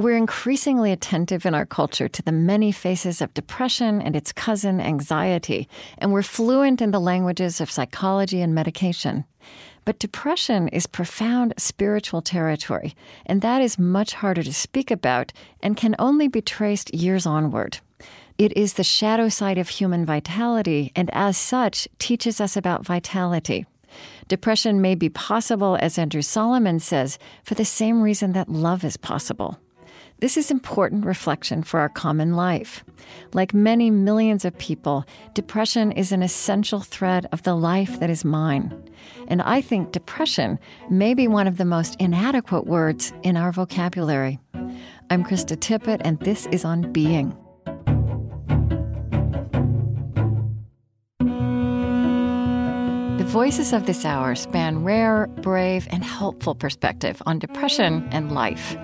We're increasingly attentive in our culture to the many faces of depression and its cousin, anxiety, and we're fluent in the languages of psychology and medication. But depression is profound spiritual territory, and that is much harder to speak about and can only be traced years onward. It is the shadow side of human vitality, and as such, teaches us about vitality. Depression may be possible, as Andrew Solomon says, for the same reason that love is possible. This is important reflection for our common life. Like many millions of people, depression is an essential thread of the life that is mine. And I think depression may be one of the most inadequate words in our vocabulary. I'm Krista Tippett, and this is On Being. The voices of this hour span rare, brave, and helpful perspective on depression and life.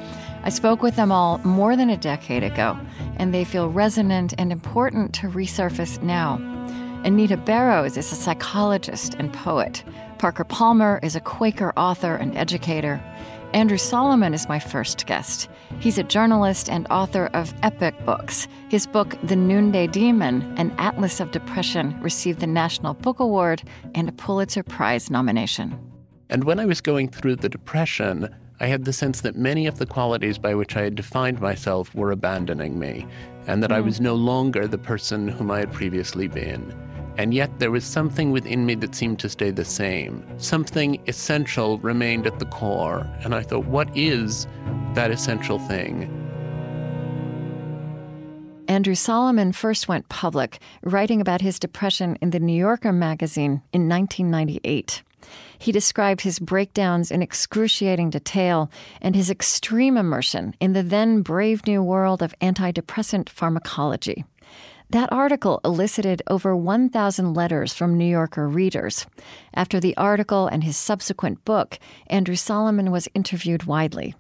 I spoke with them all more than a decade ago, and they feel resonant and important to resurface now. Anita Barrows is a psychologist and poet. Parker Palmer is a Quaker author and educator. Andrew Solomon is my first guest. He's a journalist and author of epic books. His book, The Noonday Demon An Atlas of Depression, received the National Book Award and a Pulitzer Prize nomination. And when I was going through the Depression, I had the sense that many of the qualities by which I had defined myself were abandoning me, and that mm. I was no longer the person whom I had previously been. And yet there was something within me that seemed to stay the same. Something essential remained at the core. And I thought, what is that essential thing? Andrew Solomon first went public, writing about his depression in the New Yorker magazine in 1998. He described his breakdowns in excruciating detail and his extreme immersion in the then brave new world of antidepressant pharmacology. That article elicited over 1,000 letters from New Yorker readers. After the article and his subsequent book, Andrew Solomon was interviewed widely.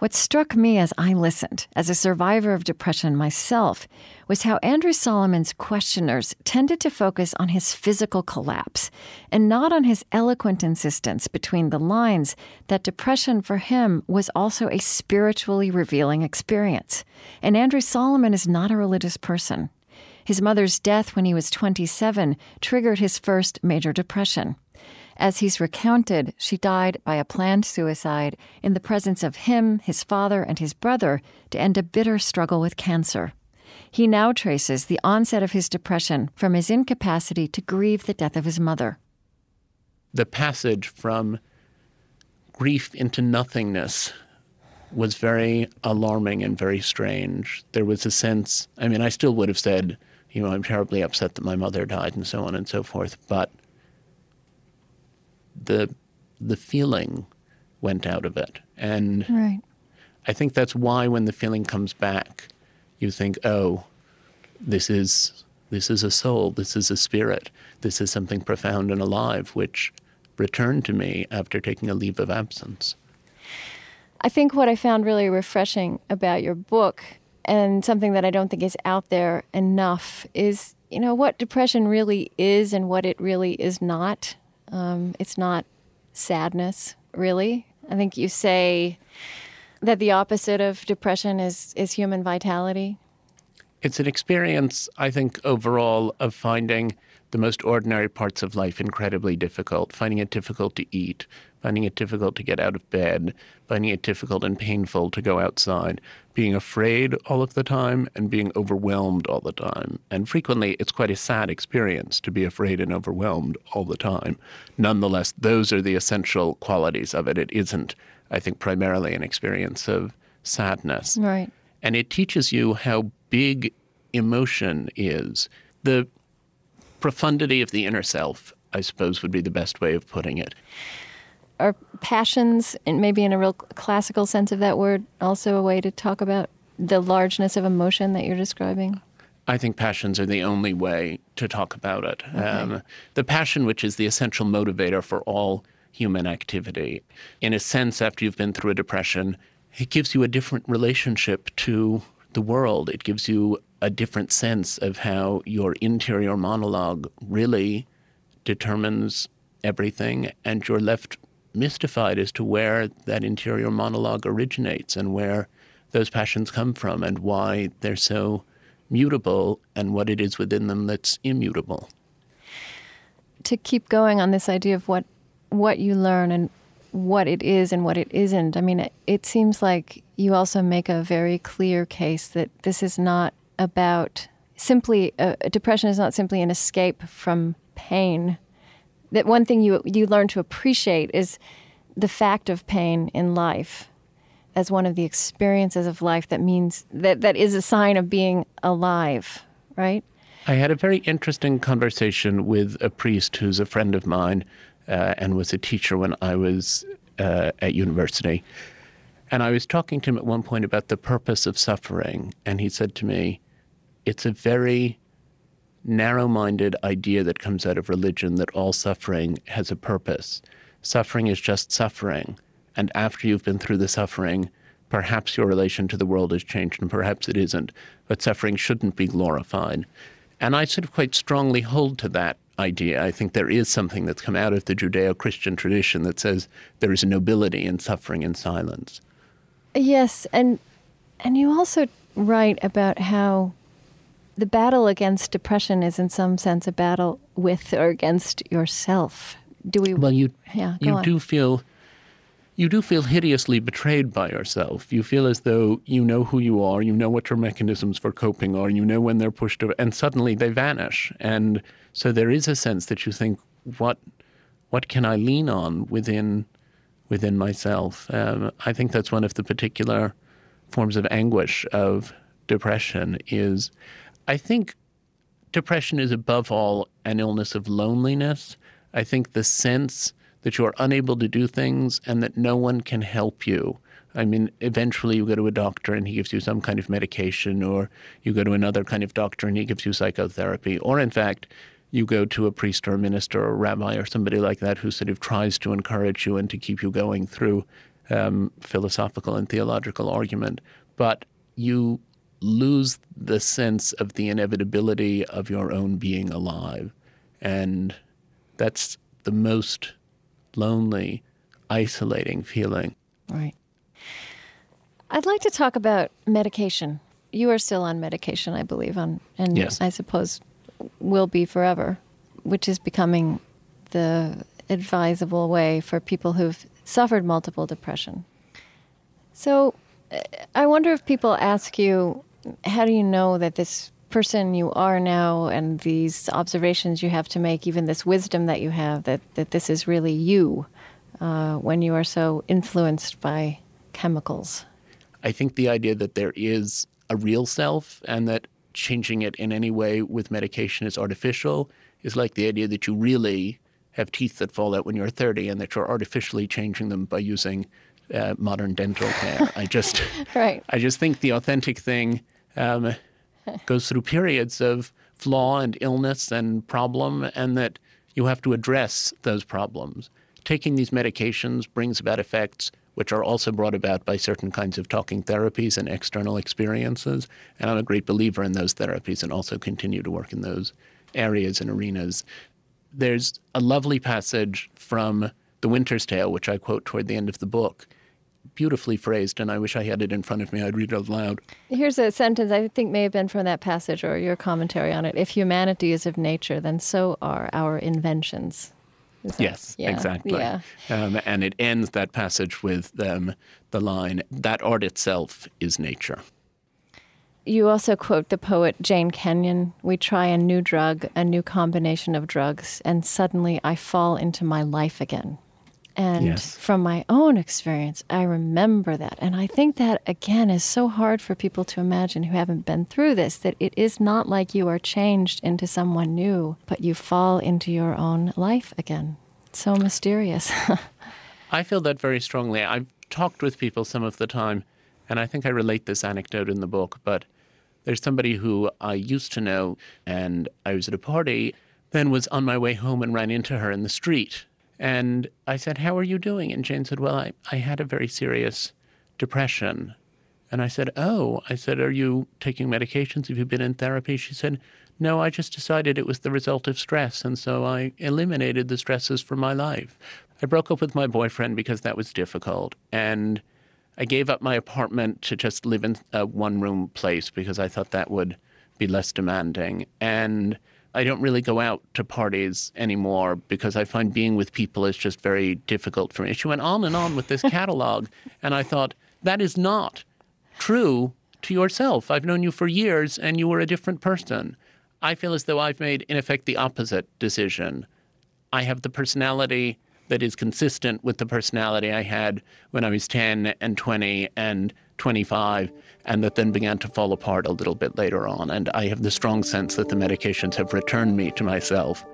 What struck me as I listened, as a survivor of depression myself, was how Andrew Solomon's questioners tended to focus on his physical collapse and not on his eloquent insistence between the lines that depression for him was also a spiritually revealing experience. And Andrew Solomon is not a religious person. His mother's death when he was 27 triggered his first major depression. As he's recounted, she died by a planned suicide in the presence of him, his father, and his brother to end a bitter struggle with cancer. He now traces the onset of his depression from his incapacity to grieve the death of his mother. The passage from grief into nothingness was very alarming and very strange. There was a sense, I mean, I still would have said, you know, I'm terribly upset that my mother died and so on and so forth, but the the feeling went out of it. And right. I think that's why when the feeling comes back, you think, oh, this is this is a soul, this is a spirit, this is something profound and alive, which returned to me after taking a leave of absence. I think what I found really refreshing about your book and something that I don't think is out there enough is, you know, what depression really is and what it really is not. Um, it's not sadness, really. I think you say that the opposite of depression is is human vitality. It's an experience, I think, overall of finding the most ordinary parts of life incredibly difficult, finding it difficult to eat, finding it difficult to get out of bed, finding it difficult and painful to go outside, being afraid all of the time, and being overwhelmed all the time. And frequently, it's quite a sad experience to be afraid and overwhelmed all the time. Nonetheless, those are the essential qualities of it. It isn't, I think, primarily an experience of sadness. Right. And it teaches you how big emotion is. The profundity of the inner self, I suppose, would be the best way of putting it are passions, and maybe in a real classical sense of that word, also a way to talk about the largeness of emotion that you're describing? I think passions are the only way to talk about it. Okay. Um, the passion, which is the essential motivator for all human activity. In a sense, after you've been through a depression, it gives you a different relationship to the world. It gives you a different sense of how your interior monologue really determines everything, and you're left mystified as to where that interior monologue originates and where those passions come from and why they're so mutable and what it is within them that's immutable. To keep going on this idea of what what you learn and what it is and what it isn't. I mean, it, it seems like you also make a very clear case that this is not about simply uh, depression is not simply an escape from pain. That one thing you you learn to appreciate is the fact of pain in life as one of the experiences of life that means that that is a sign of being alive, right? I had a very interesting conversation with a priest who's a friend of mine uh, and was a teacher when I was uh, at university. And I was talking to him at one point about the purpose of suffering, and he said to me, It's a very narrow minded idea that comes out of religion that all suffering has a purpose. Suffering is just suffering. And after you've been through the suffering, perhaps your relation to the world has changed and perhaps it isn't. But suffering shouldn't be glorified. And I sort of quite strongly hold to that idea. I think there is something that's come out of the Judeo Christian tradition that says there is a nobility in suffering in silence. Yes, and and you also write about how the battle against depression is in some sense a battle with or against yourself. Do we Well you yeah, you on. do feel you do feel hideously betrayed by yourself. You feel as though you know who you are, you know what your mechanisms for coping are, you know when they're pushed over, and suddenly they vanish. And so there is a sense that you think, what, what can I lean on within, within myself? Um, I think that's one of the particular forms of anguish of depression. Is I think depression is above all an illness of loneliness. I think the sense that you are unable to do things and that no one can help you. I mean, eventually you go to a doctor and he gives you some kind of medication, or you go to another kind of doctor and he gives you psychotherapy, or in fact, you go to a priest or a minister or a rabbi or somebody like that who sort of tries to encourage you and to keep you going through um, philosophical and theological argument. But you lose the sense of the inevitability of your own being alive. And that's the most lonely, isolating feeling. Right. I'd like to talk about medication. You are still on medication, I believe, on and yes. I suppose will be forever, which is becoming the advisable way for people who've suffered multiple depression. So, I wonder if people ask you, how do you know that this person you are now and these observations you have to make, even this wisdom that you have, that, that this is really you uh, when you are so influenced by chemicals? I think the idea that there is a real self and that changing it in any way with medication is artificial is like the idea that you really have teeth that fall out when you're 30 and that you're artificially changing them by using uh, modern dental care. I just, right. I just think the authentic thing um, goes through periods of flaw and illness and problem, and that you have to address those problems. Taking these medications brings about effects which are also brought about by certain kinds of talking therapies and external experiences. And I'm a great believer in those therapies and also continue to work in those areas and arenas. There's a lovely passage from The Winter's Tale, which I quote toward the end of the book, beautifully phrased, and I wish I had it in front of me. I'd read it out loud. Here's a sentence I think may have been from that passage or your commentary on it. If humanity is of nature, then so are our inventions. That, yes, yeah, exactly. Yeah. Um, and it ends that passage with um, the line, that art itself is nature. You also quote the poet Jane Kenyon We try a new drug, a new combination of drugs, and suddenly I fall into my life again. And yes. from my own experience, I remember that. And I think that, again, is so hard for people to imagine who haven't been through this that it is not like you are changed into someone new, but you fall into your own life again. It's so mysterious. I feel that very strongly. I've talked with people some of the time, and I think I relate this anecdote in the book, but there's somebody who I used to know, and I was at a party, then was on my way home and ran into her in the street. And I said, How are you doing? And Jane said, Well, I, I had a very serious depression. And I said, Oh, I said, Are you taking medications? Have you been in therapy? She said, No, I just decided it was the result of stress. And so I eliminated the stresses from my life. I broke up with my boyfriend because that was difficult. And I gave up my apartment to just live in a one room place because I thought that would be less demanding. And I don't really go out to parties anymore because I find being with people is just very difficult for me. She went on and on with this catalog. and I thought, that is not true to yourself. I've known you for years and you were a different person. I feel as though I've made, in effect, the opposite decision. I have the personality that is consistent with the personality I had when I was 10 and 20 and 25, and that then began to fall apart a little bit later on. And I have the strong sense that the medications have returned me to myself.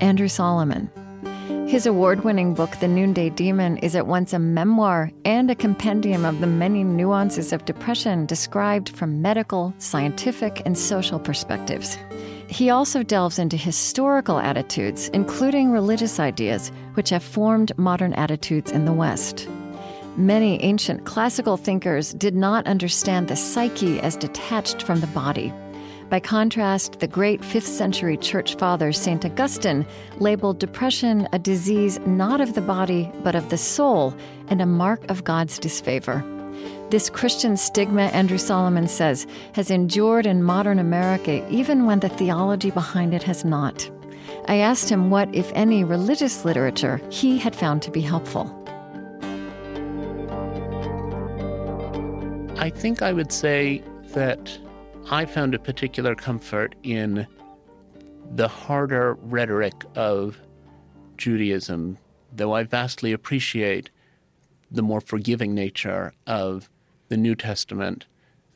Andrew Solomon. His award winning book, The Noonday Demon, is at once a memoir and a compendium of the many nuances of depression described from medical, scientific, and social perspectives. He also delves into historical attitudes, including religious ideas, which have formed modern attitudes in the West. Many ancient classical thinkers did not understand the psyche as detached from the body. By contrast, the great 5th century church father St. Augustine labeled depression a disease not of the body, but of the soul, and a mark of God's disfavor. This Christian stigma, Andrew Solomon says, has endured in modern America even when the theology behind it has not. I asked him what, if any, religious literature he had found to be helpful. I think I would say that I found a particular comfort in the harder rhetoric of Judaism, though I vastly appreciate the more forgiving nature of the New Testament,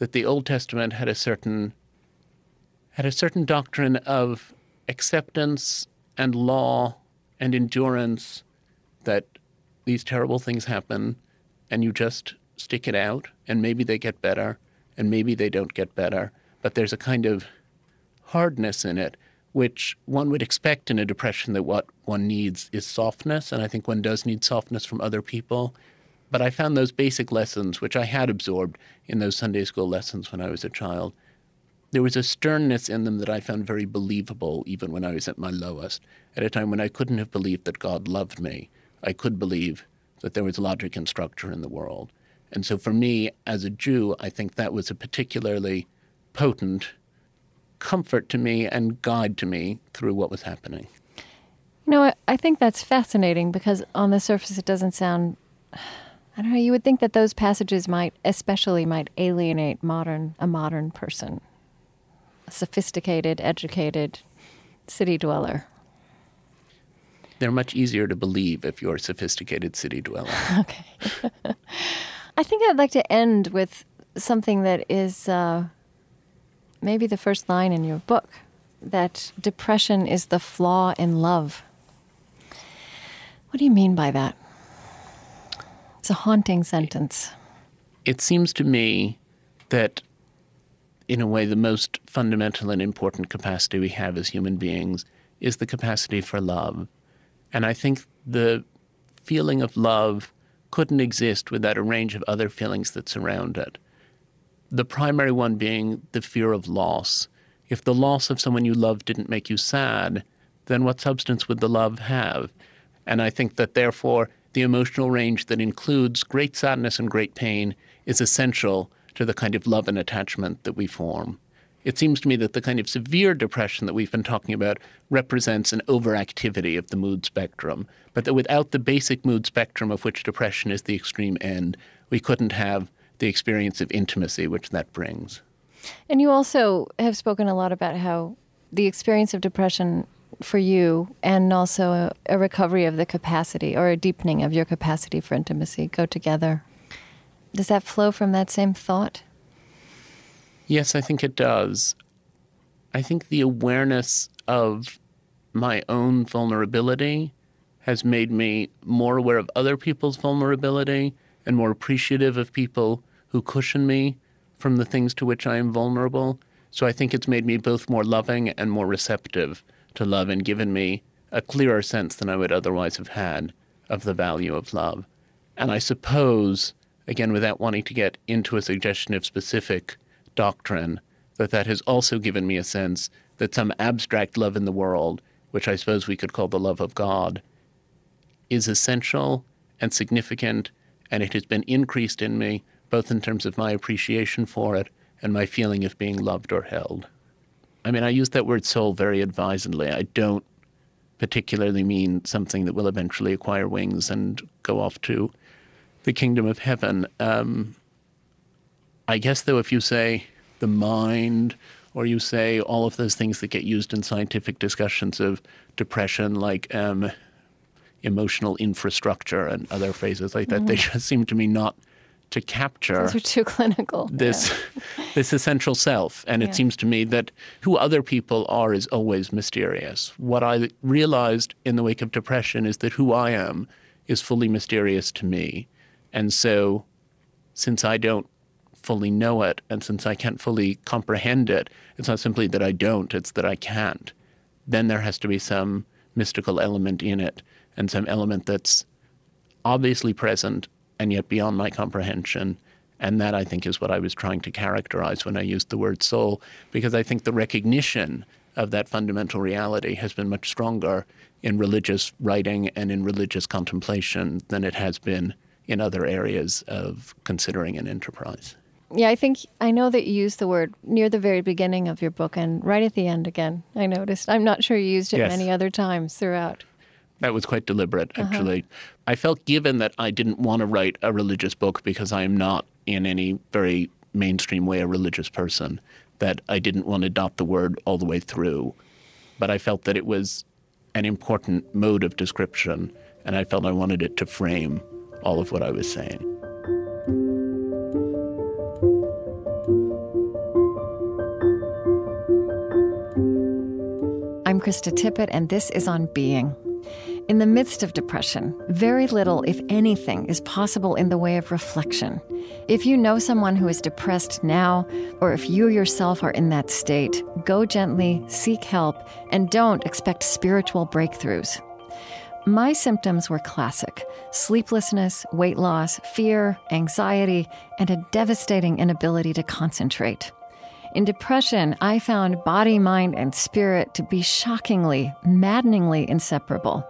that the Old Testament had a certain had a certain doctrine of acceptance and law and endurance that these terrible things happen and you just stick it out and maybe they get better and maybe they don't get better but there's a kind of hardness in it which one would expect in a depression that what one needs is softness and i think one does need softness from other people but i found those basic lessons which i had absorbed in those sunday school lessons when i was a child there was a sternness in them that i found very believable even when i was at my lowest at a time when i couldn't have believed that god loved me i could believe that there was logic and structure in the world and so for me as a jew i think that was a particularly potent comfort to me and guide to me through what was happening. You know, I think that's fascinating because on the surface it doesn't sound. I don't know. You would think that those passages might, especially, might alienate modern a modern person, a sophisticated, educated city dweller. They're much easier to believe if you're a sophisticated city dweller. okay. I think I'd like to end with something that is uh, maybe the first line in your book that depression is the flaw in love. What do you mean by that? It's a haunting sentence. It seems to me that, in a way, the most fundamental and important capacity we have as human beings is the capacity for love. And I think the feeling of love couldn't exist without a range of other feelings that surround it the primary one being the fear of loss. If the loss of someone you love didn't make you sad, then what substance would the love have? And I think that therefore the emotional range that includes great sadness and great pain is essential to the kind of love and attachment that we form. It seems to me that the kind of severe depression that we've been talking about represents an overactivity of the mood spectrum, but that without the basic mood spectrum of which depression is the extreme end, we couldn't have the experience of intimacy which that brings. And you also have spoken a lot about how the experience of depression for you and also a, a, recovery of the capacity or a deepening of your capacity for intimacy go together. Does that flow from that same thought? Yes, I think it does. I think the awareness of my own vulnerability has made me more aware of other people's vulnerability and more appreciative of people who cushion me from the things to which I am vulnerable. So I think it's made me both more loving and more receptive to love and given me a clearer sense than I would otherwise have had of the value of love. And I suppose, again, without wanting to get into a suggestion of specific doctrine, that that has also given me a sense that some abstract love in the world, which I suppose we could call the love of God, is essential and significant, and it has been increased in me, both in terms of my appreciation for it and my feeling of being loved or held. I mean, I use that word soul very advisedly. I don't particularly mean something that will eventually acquire wings and go off to the kingdom of heaven. Um, I guess, though, if you say the mind, or you say all of those things that get used in scientific discussions of depression, like um, emotional infrastructure and other phrases like that, mm-hmm. they just seem to me not to capture Those are too clinical. This yeah. this essential self. And it seems to me that who other people are is always mysterious. What I realized in the wake of depression is that who I am is fully mysterious to me. And so since I don't fully know it and since I can't fully comprehend it, it's not simply that I don't, it's that I can't. Then there has to be some mystical element in it and some element that's obviously present and yet beyond my comprehension. And that I think is what I was trying to characterize when I used the word soul, because I think the recognition of that fundamental reality has been much stronger in religious writing and in religious contemplation than it has been in other areas of considering an enterprise. Yeah, I think I know that you used the word near the very beginning of your book and right at the end again. I noticed. I'm not sure you used it yes. many other times throughout. That was quite deliberate, uh-huh. actually. Uh-huh. I felt given that I didn't want to write a religious book because I am not in any very mainstream way a religious person, that I didn't want to adopt the word all the way through. But I felt that it was an important mode of description, and I felt I wanted it to frame all of what I was saying. I'm Krista Tippett, and this is On Being. In the midst of depression, very little, if anything, is possible in the way of reflection. If you know someone who is depressed now, or if you yourself are in that state, go gently, seek help, and don't expect spiritual breakthroughs. My symptoms were classic sleeplessness, weight loss, fear, anxiety, and a devastating inability to concentrate. In depression, I found body, mind, and spirit to be shockingly, maddeningly inseparable.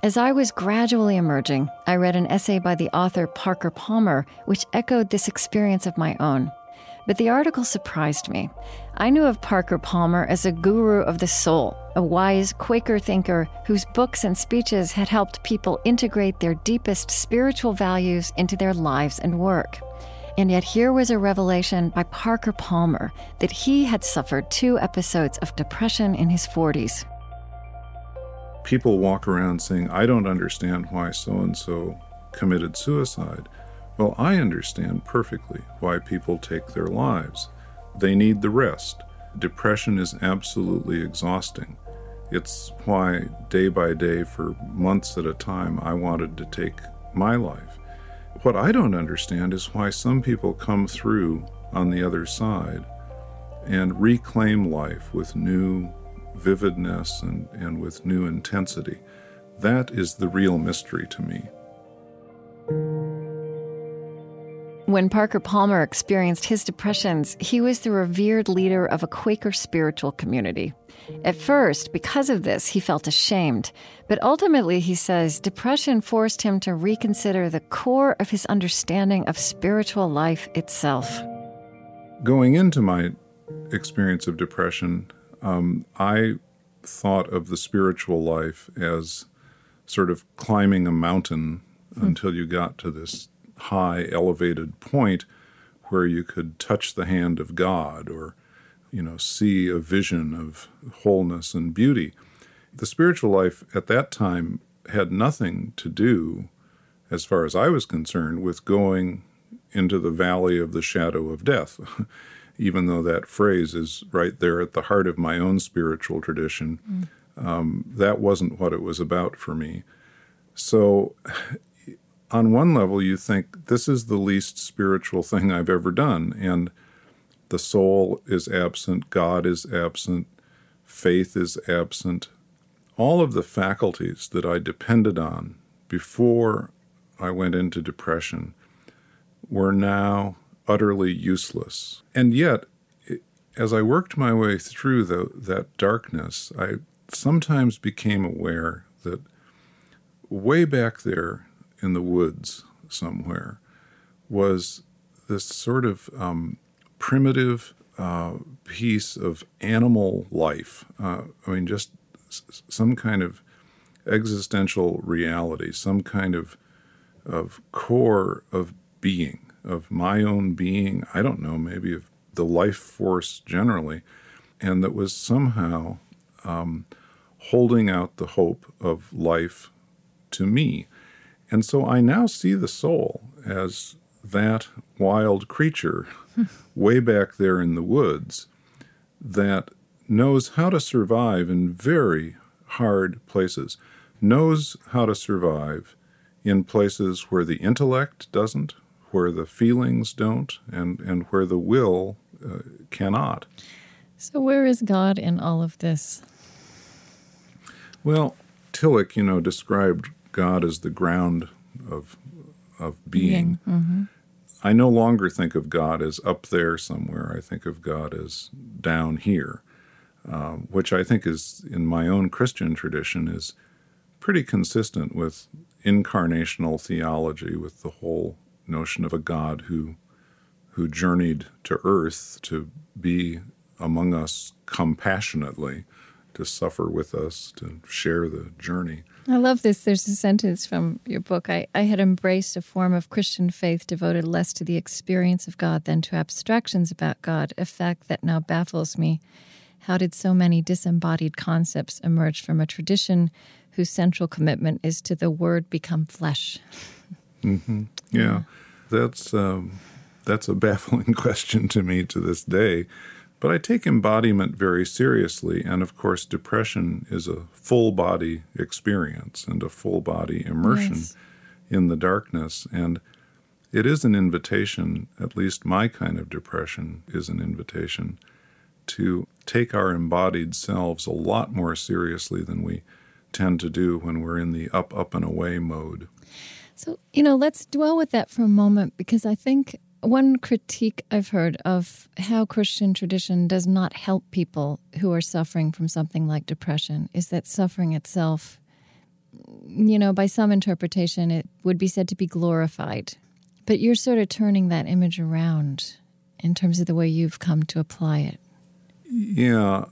As I was gradually emerging, I read an essay by the author Parker Palmer, which echoed this experience of my own. But the article surprised me. I knew of Parker Palmer as a guru of the soul, a wise Quaker thinker whose books and speeches had helped people integrate their deepest spiritual values into their lives and work. And yet, here was a revelation by Parker Palmer that he had suffered two episodes of depression in his 40s people walk around saying, I don't understand why so and so committed suicide. Well, I understand perfectly why people take their lives. They need the rest. Depression is absolutely exhausting. It's why, day by day, for months at a time, I wanted to take my life. What I don't understand is why some people come through on the other side and reclaim life with new vividness and, and with new intensity. That is the real mystery to me. When Parker Palmer experienced his depressions, he was the revered leader of a Quaker spiritual community. At first, because of this, he felt ashamed. But ultimately, he says, depression forced him to reconsider the core of his understanding of spiritual life itself. Going into my experience of depression, um, I thought of the spiritual life as sort of climbing a mountain mm-hmm. until you got to this high, elevated point where you could touch the hand of God or, you know, see a vision of wholeness and beauty. The spiritual life at that time had nothing to do, as far as I was concerned, with going into the valley of the shadow of death. even though that phrase is right there at the heart of my own spiritual tradition, mm. um, that wasn't what it was about for me. So, on one level, you think this is the least spiritual thing I've ever done. And the soul is absent, God is absent, faith is absent. All of the faculties that I depended on before I went into depression were now utterly useless. And yet, as I worked my way through the, that darkness, I sometimes became aware that way back there in the woods somewhere was this sort of um, primitive uh, piece of animal life. Uh, I mean, just s- some kind of existential reality, some kind of of core of being, of my own being. I don't know, maybe of the life force generally, and that was somehow um, holding out the hope of life to me. And so I now see the soul as that wild creature way back there in the woods that knows how to survive in very hard places, knows how to survive in places where the intellect doesn't, where the feelings don't, and, and where the will uh, cannot. So, where is God in all of this? Well, Tillich, you know, described God as the ground of of being. Mm-hmm. I no longer think of God as up there somewhere. I think of God as down here, um, which I think is in my own Christian tradition is pretty consistent with incarnational theology, with the whole notion of a God who who journeyed to earth to be among us compassionately, to suffer with us, to share the journey. I love this. There's a sentence from your book. I, I had embraced a form of Christian faith devoted less to the experience of God than to abstractions about God, a fact that now baffles me. How did so many disembodied concepts emerge from a tradition whose central commitment is to the Word become flesh? Mm-hmm. Yeah, yeah, that's um, that's a baffling question to me to this day. But I take embodiment very seriously, and of course, depression is a full body experience and a full body immersion yes. in the darkness. And it is an invitation, at least my kind of depression is an invitation to take our embodied selves a lot more seriously than we tend to do when we're in the up, up, and away mode. So, you know, let's dwell with that for a moment because I think one critique I've heard of how Christian tradition does not help people who are suffering from something like depression is that suffering itself, you know, by some interpretation, it would be said to be glorified. But you're sort of turning that image around in terms of the way you've come to apply it. Yeah,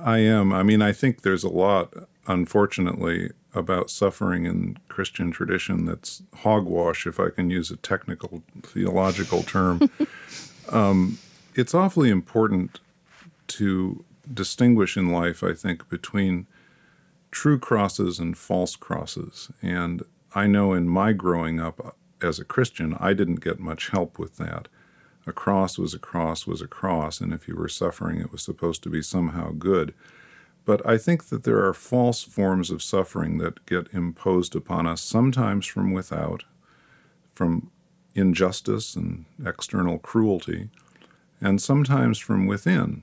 I am. I mean, I think there's a lot, unfortunately, about suffering in Christian tradition that's hogwash, if I can use a technical theological term. um, it's awfully important to distinguish in life, I think, between true crosses and false crosses. And I know in my growing up as a Christian, I didn't get much help with that. A cross was a cross was a cross, and if you were suffering, it was supposed to be somehow good. But I think that there are false forms of suffering that get imposed upon us, sometimes from without, from injustice and external cruelty, and sometimes from within,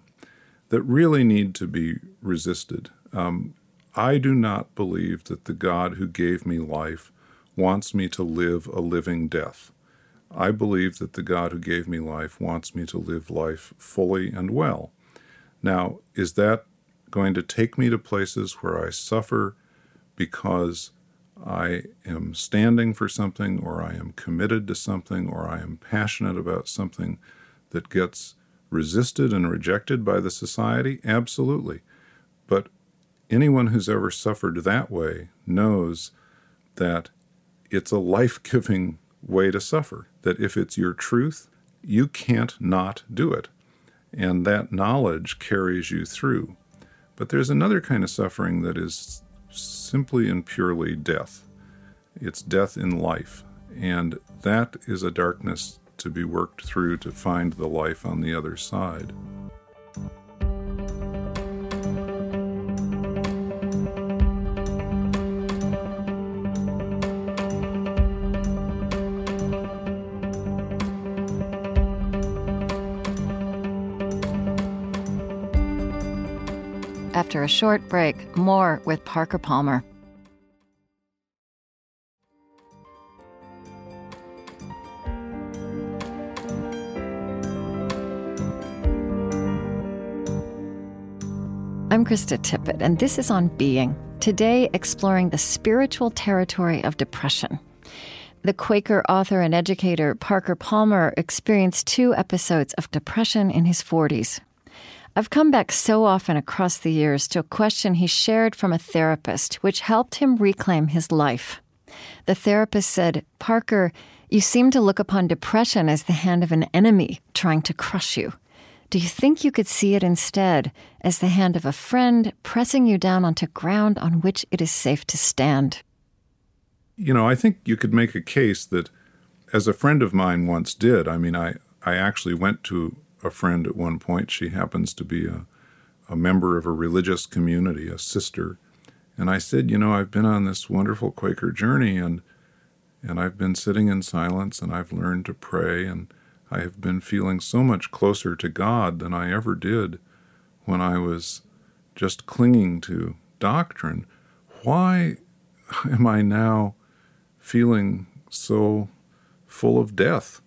that really need to be resisted. Um, I do not believe that the God who gave me life wants me to live a living death. I believe that the God who gave me life wants me to live life fully and well. Now, is that going to take me to places where I suffer because I am standing for something, or I am committed to something, or I am passionate about something that gets resisted and rejected by the society? Absolutely. But anyone who's ever suffered that way knows that it's a life giving way to suffer, that if it's your truth, you can't not do it. And that knowledge carries you through. But there's another kind of suffering that is simply and purely death. It's death in life. And that is a darkness to be worked through to find the life on the other side. After a short break, more with Parker Palmer. I'm Krista Tippett, and this is On Being. Today, exploring the spiritual territory of depression. The Quaker author and educator Parker Palmer experienced two episodes of depression in his 40s. I've come back so often across the years to a question he shared from a therapist, which helped him reclaim his life. The therapist said, Parker, you seem to look upon depression as the hand of an enemy trying to crush you. Do you think you could see it instead as the hand of a friend pressing you down onto ground on which it is safe to stand? You know, I think you could make a case that, as a friend of mine once did, I mean, I, I actually went to a friend at one point. She happens to be a, a member of a religious community, a sister. And I said, You know, I've been on this wonderful Quaker journey and and I've been sitting in silence and I've learned to pray and I have been feeling so much closer to God than I ever did when I was just clinging to doctrine. Why am I now feeling so full of death?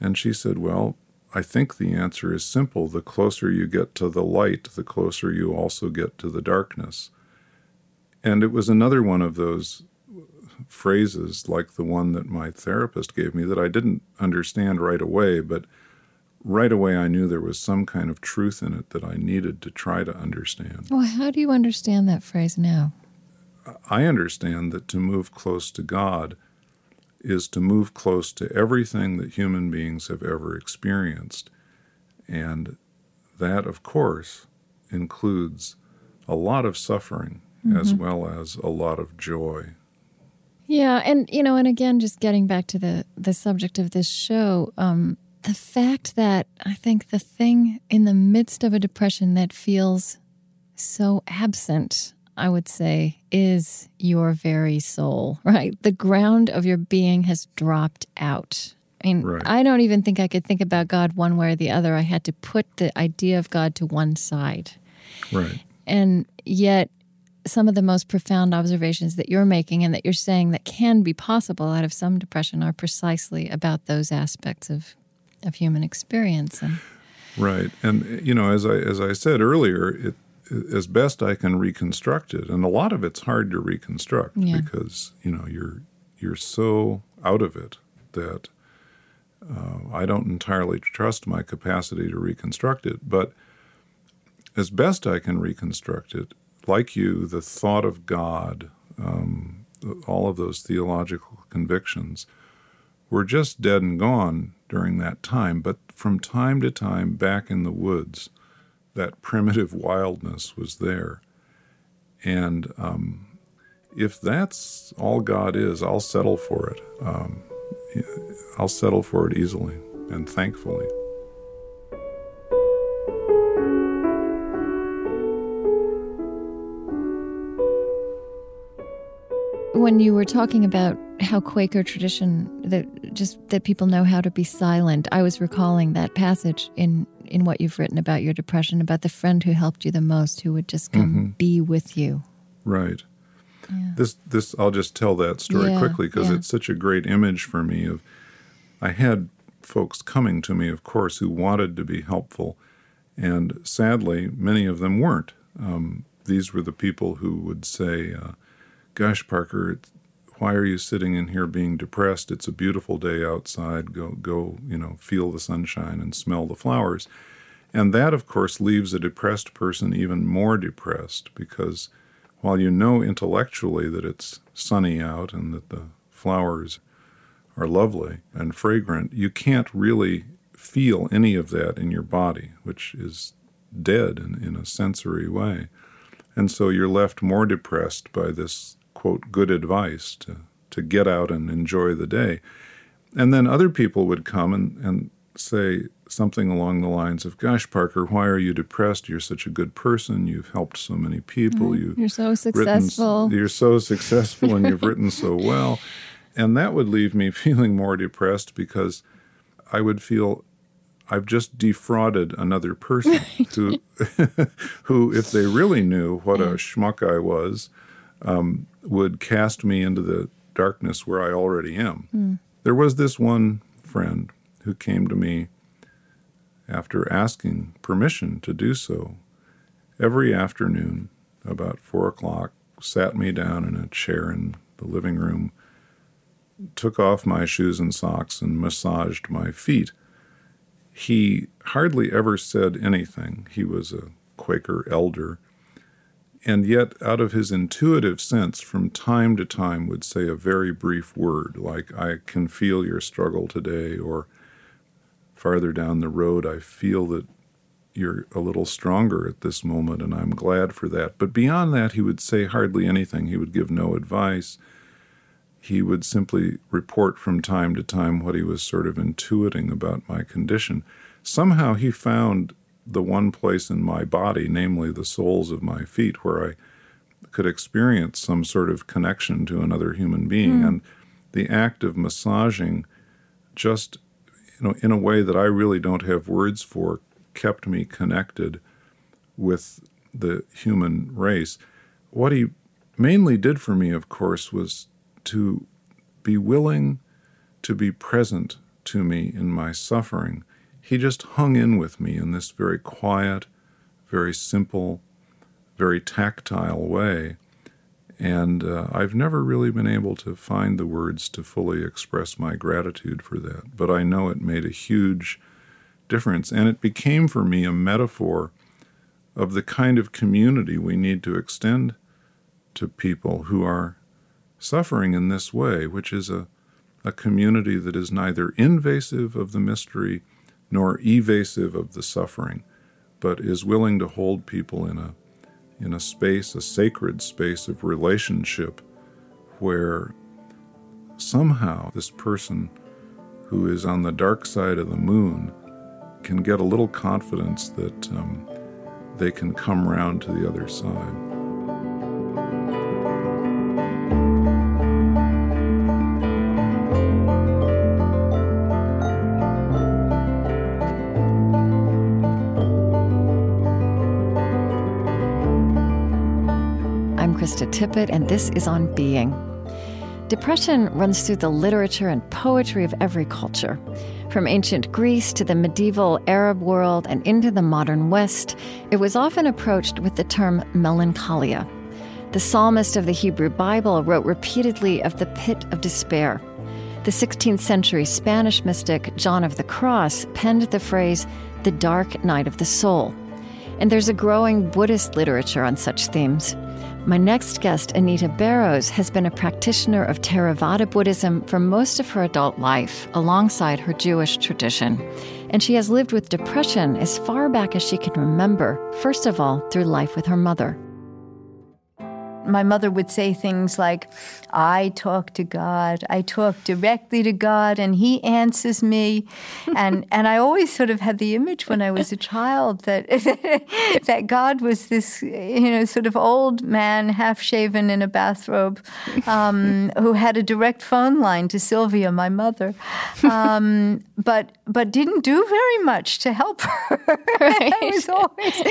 And she said, Well, I think the answer is simple. The closer you get to the light, the closer you also get to the darkness. And it was another one of those phrases like the one that my therapist gave me that I didn't understand right away, but right away I knew there was some kind of truth in it that I needed to try to understand. Well, how do you understand that phrase now? I understand that to move close to God is to move close to everything that human beings have ever experienced. And that, of course, includes a lot of suffering mm-hmm. as well as a lot of joy. Yeah, and you know, and again, just getting back to the the subject of this show, um, the fact that I think the thing in the midst of a depression that feels so absent, I would say, is your very soul. Right, the ground of your being has dropped out. I mean, right. I don't even think I could think about God one way or the other. I had to put the idea of God to one side. Right. And yet, some of the most profound observations that you're making and that you're saying that can be possible out of some depression are precisely about those aspects of of human experience and right and you know as i as i said earlier it as best i can reconstruct it and a lot of it's hard to reconstruct yeah. because you know you're you're so out of it that uh, i don't entirely trust my capacity to reconstruct it but as best i can reconstruct it like you, the thought of God, um, all of those theological convictions, were just dead and gone during that time. But from time to time, back in the woods, that primitive wildness was there. And um, if that's all God is, I'll settle for it. Um, I'll settle for it easily and thankfully. when you were talking about how Quaker tradition that just that people know how to be silent, I was recalling that passage in in what you've written about your depression about the friend who helped you the most, who would just come mm-hmm. be with you. Right. Yeah. This this I'll just tell that story yeah, quickly because yeah. it's such a great image for me of I had folks coming to me, of course, who wanted to be helpful, and sadly, many of them weren't. Um, these were the people who would say. Uh, gosh, Parker, why are you sitting in here being depressed? It's a beautiful day outside. Go, go, you know, feel the sunshine and smell the flowers. And that, of course, leaves a depressed person even more depressed because while you know intellectually that it's sunny out and that the flowers are lovely and fragrant, you can't really feel any of that in your body, which is dead in, in a sensory way. And so you're left more depressed by this quote, good advice to, to get out and enjoy the day. And then other people would come and, and say something along the lines of, Gosh, Parker, why are you depressed? You're such a good person. You've helped so many people. Mm, you, are so successful. Written, you're so successful and you've written so well. And that would leave me feeling more depressed because I would feel I've just defrauded another person who, who, if they really knew what a schmuck I was, um, would cast me into the darkness where I already am. Mm. There was this one friend who came to me after asking permission to do so every afternoon about four o'clock, sat me down in a chair in the living room, took off my shoes and socks, and massaged my feet. He hardly ever said anything. He was a Quaker elder, and yet, out of his intuitive sense, from time to time would say a very brief word, like, I can feel your struggle today, or farther down the road, I feel that you're a little stronger at this moment, and I'm glad for that. But beyond that, he would say hardly anything. He would give no advice he would simply report from time to time what he was sort of intuiting about my condition. Somehow he found the one place in my body, namely the soles of my feet, where I could experience some sort of connection to another human being. Mm. And the act of massaging just you know in a way that I really don't have words for kept me connected with the human race. What he mainly did for me, of course, was to be willing to be present to me in my suffering. He just hung in with me in this very quiet, very simple, very tactile way. And uh, I've never really been able to find the words to fully express my gratitude for that. But I know it made a huge difference. And it became for me a metaphor of the kind of community we need to extend to people who are suffering in this way, which is a, a community that is neither invasive of the mystery nor evasive of the suffering, but is willing to hold people in a in a space, a sacred space of relationship where somehow this person who is on the dark side of the moon can get a little confidence that um, they can come round to the other side. Krista Tippett, and this is On Being. Depression runs through the literature and poetry of every culture. From ancient Greece to the medieval Arab world and into the modern West, it was often approached with the term melancholia. The psalmist of the Hebrew Bible wrote repeatedly of the pit of despair. The 16th century Spanish mystic John of the Cross penned the phrase, the dark night of the soul. And there's a growing Buddhist literature on such themes. My next guest, Anita Barrows, has been a practitioner of Theravada Buddhism for most of her adult life, alongside her Jewish tradition. And she has lived with depression as far back as she can remember, first of all, through life with her mother my mother would say things like, I talk to God, I talk directly to God, and He answers me. and and I always sort of had the image when I was a child that that God was this, you know, sort of old man, half shaven in a bathrobe, um, who had a direct phone line to Sylvia, my mother, um, but but didn't do very much to help her. Right. I was always,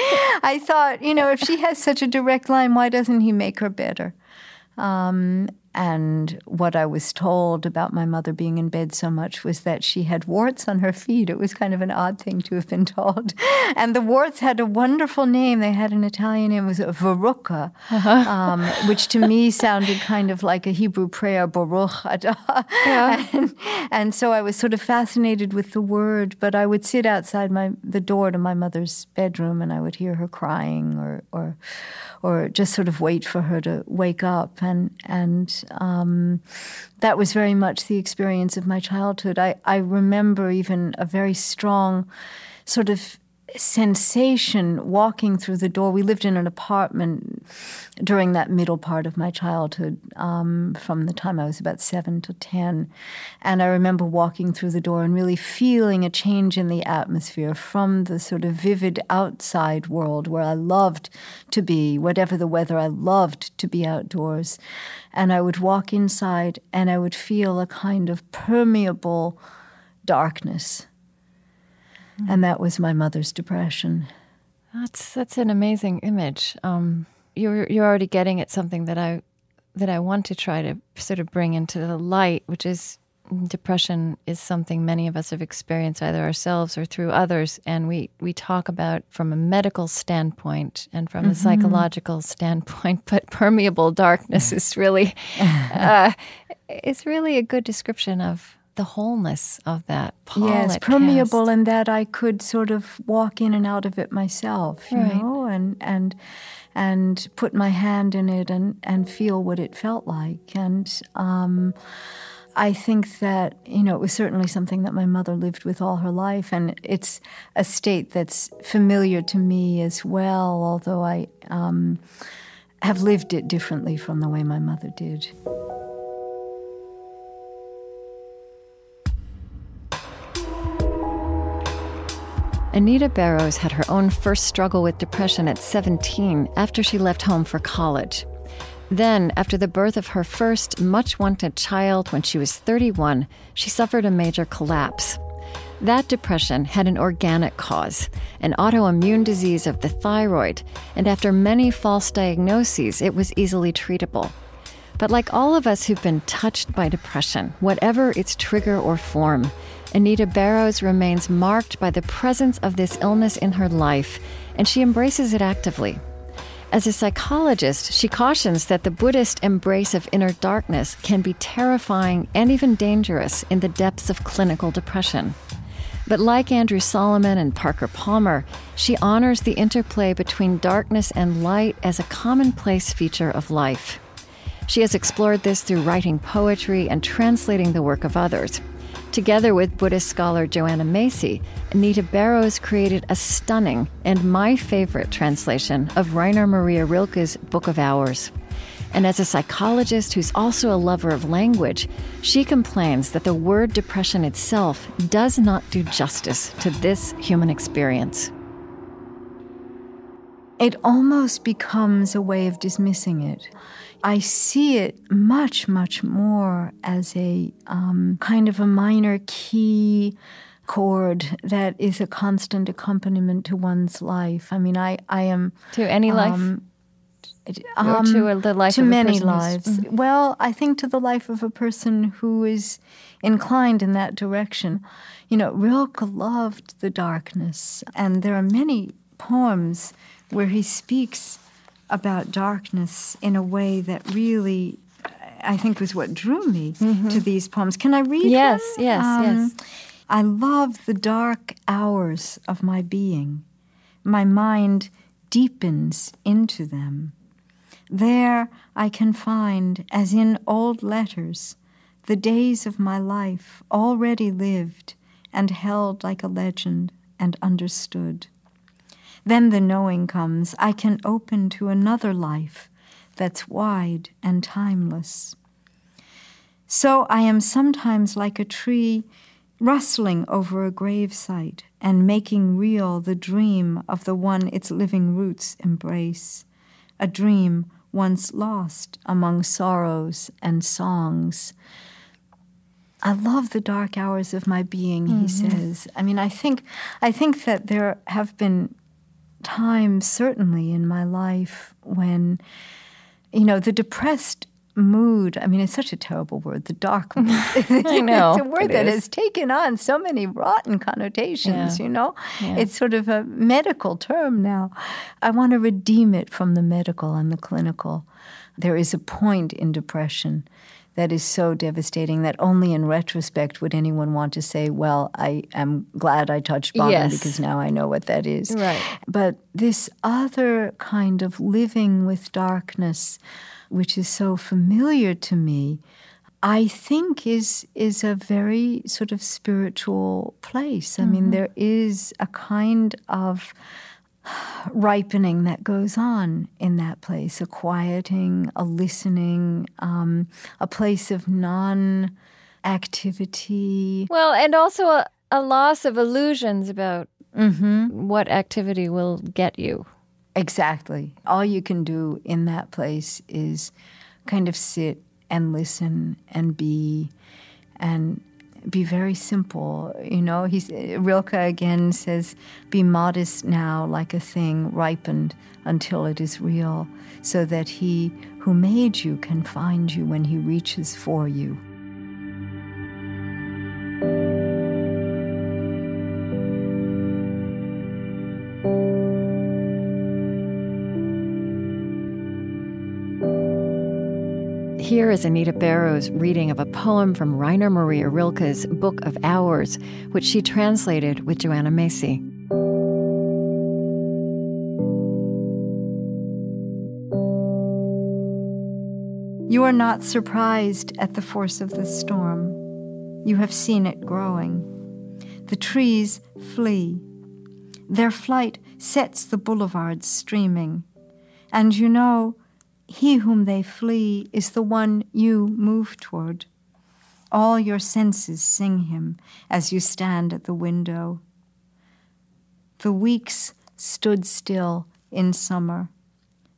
I thought, you know, if she has such a direct line, why doesn't he make her better? Um, and what I was told about my mother being in bed so much was that she had warts on her feet. It was kind of an odd thing to have been told. And the warts had a wonderful name. They had an Italian name, it was Verruca, uh-huh. um, which to me sounded kind of like a Hebrew prayer, Baruch yeah. and, and so I was sort of fascinated with the word, but I would sit outside my the door to my mother's bedroom and I would hear her crying or, or or just sort of wait for her to wake up. And and um, that was very much the experience of my childhood. I, I remember even a very strong sort of sensation walking through the door. We lived in an apartment during that middle part of my childhood, um, from the time I was about seven to 10. And I remember walking through the door and really feeling a change in the atmosphere from the sort of vivid outside world where I loved to be, whatever the weather, I loved to be outdoors. And I would walk inside and I would feel a kind of permeable darkness Mm-hmm. And that was my mother's depression. That's that's an amazing image. Um, you're you're already getting at something that I that I want to try to sort of bring into the light, which is depression is something many of us have experienced either ourselves or through others and we we talk about from a medical standpoint and from mm-hmm. a psychological standpoint but permeable darkness is really uh, is really a good description of the wholeness of that yes permeable and that i could sort of walk in and out of it myself you right. know and and and put my hand in it and and feel what it felt like and um, I think that, you know, it was certainly something that my mother lived with all her life, and it's a state that's familiar to me as well, although I um, have lived it differently from the way my mother did. Anita Barrows had her own first struggle with depression at 17 after she left home for college. Then, after the birth of her first much wanted child when she was 31, she suffered a major collapse. That depression had an organic cause, an autoimmune disease of the thyroid, and after many false diagnoses, it was easily treatable. But like all of us who've been touched by depression, whatever its trigger or form, Anita Barrows remains marked by the presence of this illness in her life, and she embraces it actively. As a psychologist, she cautions that the Buddhist embrace of inner darkness can be terrifying and even dangerous in the depths of clinical depression. But like Andrew Solomon and Parker Palmer, she honors the interplay between darkness and light as a commonplace feature of life. She has explored this through writing poetry and translating the work of others. Together with Buddhist scholar Joanna Macy, Anita Barrows created a stunning and my favorite translation of Rainer Maria Rilke's Book of Hours. And as a psychologist who's also a lover of language, she complains that the word depression itself does not do justice to this human experience. It almost becomes a way of dismissing it. I see it much, much more as a um, kind of a minor key chord that is a constant accompaniment to one's life. I mean, I, I am to any um, life. Um, to the life to many lives. Mm-hmm. Well, I think to the life of a person who is inclined in that direction. You know, Rilke loved the darkness, and there are many poems where he speaks about darkness in a way that really, I think, was what drew me mm-hmm. to these poems. Can I read yes, them? Yes, um, yes, I love the dark hours of my being. My mind deepens into them. There I can find, as in old letters, the days of my life already lived and held like a legend and understood. Then the knowing comes I can open to another life that's wide and timeless. So I am sometimes like a tree rustling over a gravesite and making real the dream of the one its living roots embrace, a dream once lost among sorrows and songs. I love the dark hours of my being, mm-hmm. he says. I mean, I think I think that there have been times, certainly in my life, when, you know, the depressed mood i mean it's such a terrible word the dark mood i know it's a word that has taken on so many rotten connotations yeah. you know? Yeah. it's sort of a medical term now. I want to redeem it from the medical and the clinical. There is a point in depression that is so devastating that only in retrospect would anyone want to say, well, I am glad I touched bottom yes. because now I know what that is. Right. But this other kind of living with darkness, which is so familiar to me, I think is is a very sort of spiritual place. I mm-hmm. mean, there is a kind of ripening that goes on in that place a quieting, a listening, um, a place of non activity. Well, and also a, a, loss of illusions about mm-hmm. what activity will get you. Exactly. All you can do in that place is kind of sit and listen and be and be very simple. You know, he's, Rilke again says, Be modest now, like a thing ripened until it is real, so that he who made you can find you when he reaches for you. Here is Anita Barrows' reading of a poem from Rainer Maria Rilke's Book of Hours, which she translated with Joanna Macy. You are not surprised at the force of the storm. You have seen it growing. The trees flee. Their flight sets the boulevards streaming. And you know, he whom they flee is the one you move toward. All your senses sing him as you stand at the window. The weeks stood still in summer.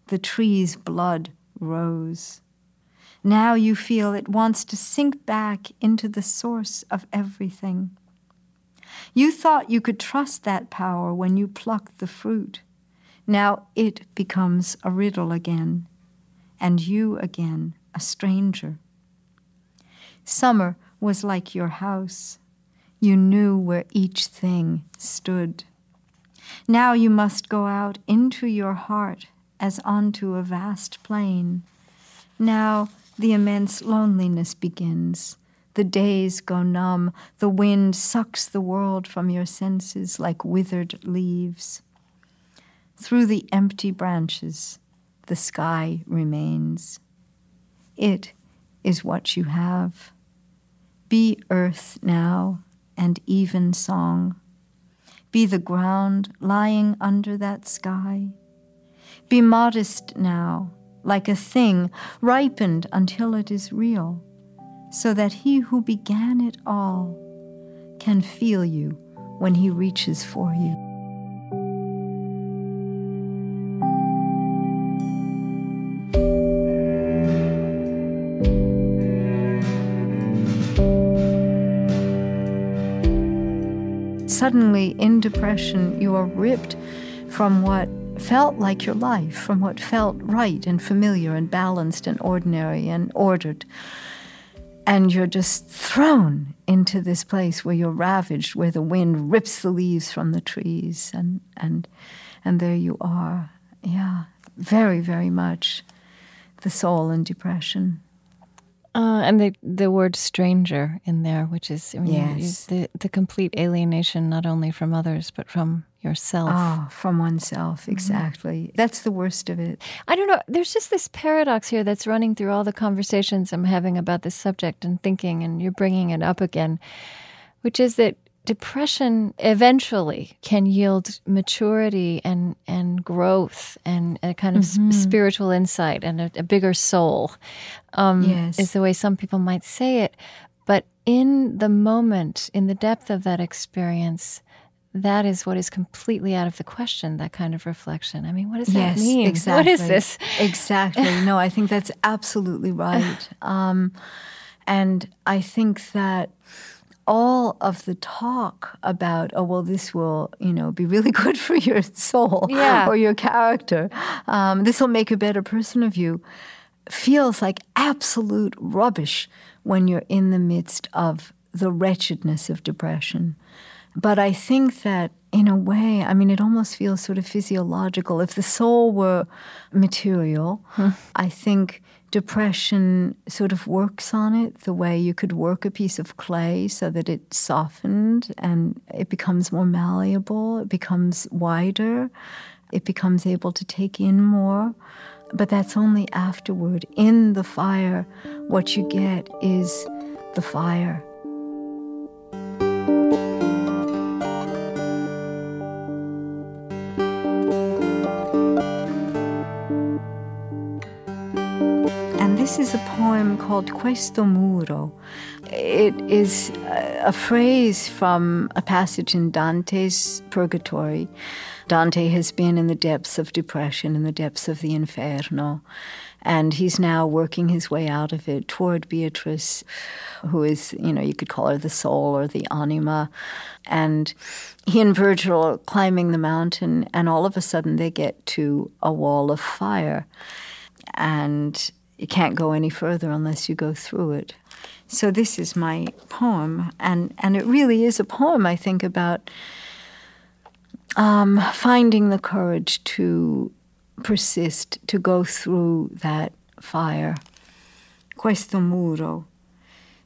The tree's blood rose. Now you feel it wants to sink back into the source of everything. You thought you could trust that power when you plucked the fruit. Now it becomes a riddle again and you again, a stranger. Summer was like your house. You knew where each thing stood. Now you must go out into your heart as onto a vast plain. Now the immense loneliness begins. The days go numb. The wind sucks the world from your senses like withered leaves. Through the empty branches, the sky remains. It is what you have. Be earth now and even song. Be the ground lying under that sky. Be modest now, like a thing ripened until it is real, so that he who began it all can feel you when he reaches for you. Suddenly in depression, you are ripped from what felt like your life, from what felt right and familiar and balanced and ordinary and ordered. And you're just thrown into this place where you're ravaged, where the wind rips the leaves from the trees, and and and there you are. Yeah, very, very much the soul in depression. Uh, and the the word stranger in there, which is I mean, yes. the the complete alienation not only from others but from yourself. Oh, from oneself, mm-hmm. exactly. Mm-hmm. That's the worst of it. I don't know. There's just this paradox here that's running through all the conversations I'm having about this subject and thinking, and you're bringing it up again, which is that depression eventually can yield maturity and, and growth and a kind of mm-hmm. spiritual insight and a, a bigger soul, um, yes. is the way some people might say it. But in the moment, in the depth of that experience, that is what is completely out of the question, that kind of reflection. I mean, what does yes, that mean? Exactly. What is this? Exactly. No, I think that's absolutely right. Um, and I think that all of the talk about, oh, well, this will, you know, be really good for your soul yeah. or your character, um, this will make a better person of you, feels like absolute rubbish when you're in the midst of the wretchedness of depression. But I think that in a way, I mean, it almost feels sort of physiological. If the soul were material, hmm. I think depression sort of works on it the way you could work a piece of clay so that it softened and it becomes more malleable, it becomes wider, it becomes able to take in more. But that's only afterward. In the fire, what you get is the fire. Called Questo Muro. It is a phrase from a passage in Dante's Purgatory. Dante has been in the depths of depression, in the depths of the Inferno, and he's now working his way out of it toward Beatrice, who is, you know, you could call her the soul or the anima. And he and Virgil are climbing the mountain, and all of a sudden they get to a wall of fire. And you can't go any further unless you go through it. So this is my poem, and, and it really is a poem, I think, about um, finding the courage to persist, to go through that fire. Questo muro.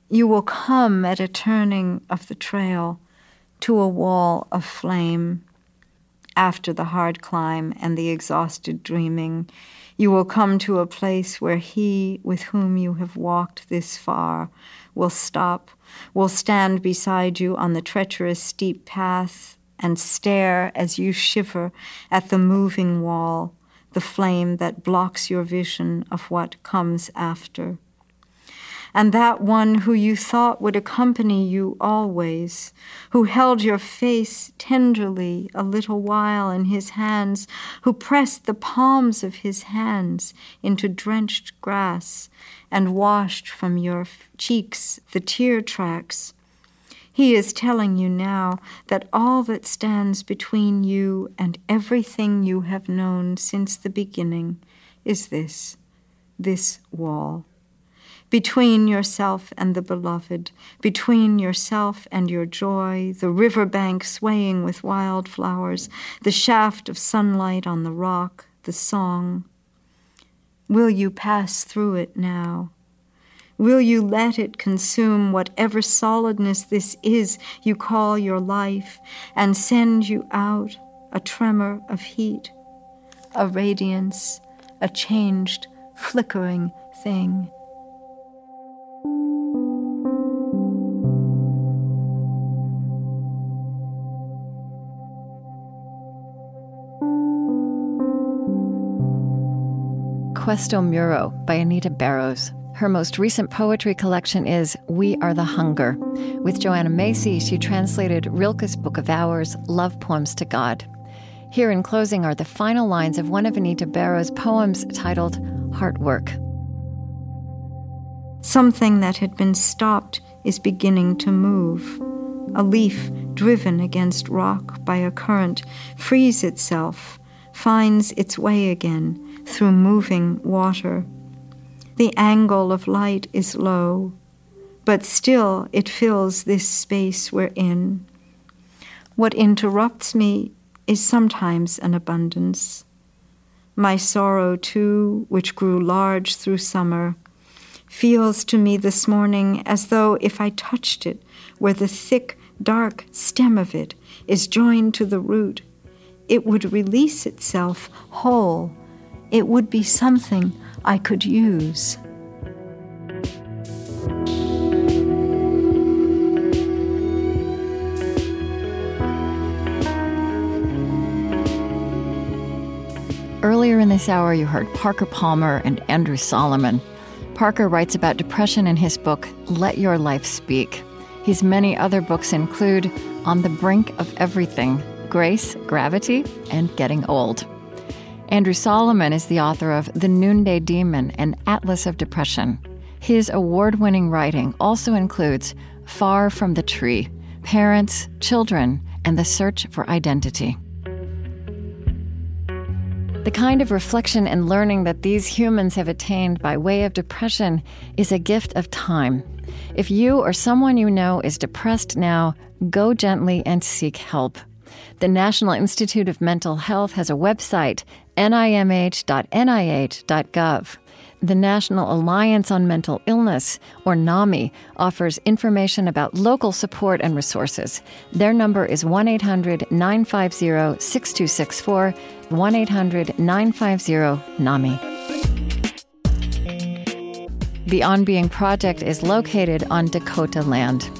You will come at a turning of the trail to a wall of flame. After the hard climb and the exhausted dreaming, you will come to a place where he with whom you have walked this far will stop, will stand beside you on the treacherous steep path and stare as you shiver at the moving wall, the flame that blocks your vision of what comes after and that one who you thought would accompany you always, who held your face tenderly a little while in his hands, who pressed the palms of his hands into drenched grass and washed from your cheeks the tear tracks. He is telling you now that all that stands between you and everything you have known since the beginning is this, this wall between yourself and the beloved, between yourself and your joy, the river bank swaying with wild flowers, the shaft of sunlight on the rock, the song. Will you pass through it now? Will you let it consume whatever solidness this is you call your life and send you out a tremor of heat, a radiance, a changed, flickering thing? Questo Muro by Anita Barrows. Her most recent poetry collection is We Are the Hunger. With Joanna Macy, she translated Rilke's Book of Hours, Love Poems to God. Here in closing are the final lines of one of Anita Barrows' poems titled Heartwork. Something that had been stopped is beginning to move. A leaf driven against rock by a current frees itself, finds its way again through moving water. The angle of light is low, but still it fills this space we're in. What interrupts me is sometimes an abundance. My sorrow, too, which grew large through summer, feels to me this morning as though if I touched it where the thick, dark stem of it is joined to the root, it would release itself whole it would be something I could use. Earlier in this hour, you heard Parker Palmer and Andrew Solomon. Parker writes about depression in his book, Let Your Life Speak. His many other books include On the Brink of Everything, Grace, Gravity, and Getting Old. Andrew Solomon is the author of The Noonday Demon, an Atlas of Depression. His award winning writing also includes Far from the Tree, Parents, Children, and the Search for Identity. The kind of reflection and learning that these humans have attained by way of depression is a gift of time. If you or someone you know is depressed now, go gently and seek help. The National Institute of Mental Health has a website, nimh.nih.gov. The National Alliance on Mental Illness, or NAMI, offers information about local support and resources. Their number is 1 800 950 6264, 1 800 950 NAMI. The On Being Project is located on Dakota land.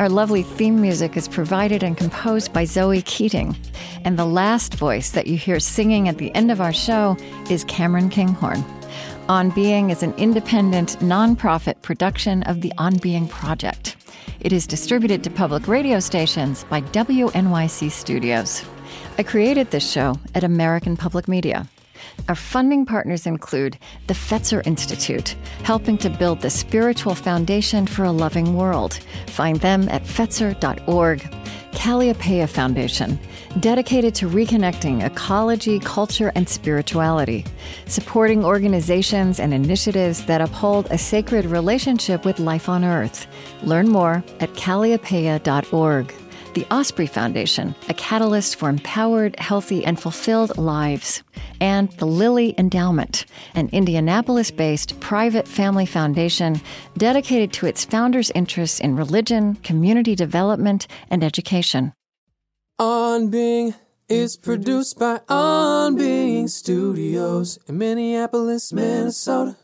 Our lovely theme music is provided and composed by Zoe Keating. And the last voice that you hear singing at the end of our show is Cameron Kinghorn. On Being is an independent, nonprofit production of the On Being Project. It is distributed to public radio stations by WNYC Studios. I created this show at American Public Media. Our funding partners include the Fetzer Institute, helping to build the spiritual foundation for a loving world. Find them at fetzer.org. Kalliopeia Foundation, dedicated to reconnecting ecology, culture, and spirituality, supporting organizations and initiatives that uphold a sacred relationship with life on Earth. Learn more at kalliopeia.org the Osprey Foundation, a catalyst for empowered, healthy, and fulfilled lives, and the Lilly Endowment, an Indianapolis based private family foundation dedicated to its founders' interests in religion, community development, and education. On Being is produced by On Being Studios in Minneapolis, Minnesota.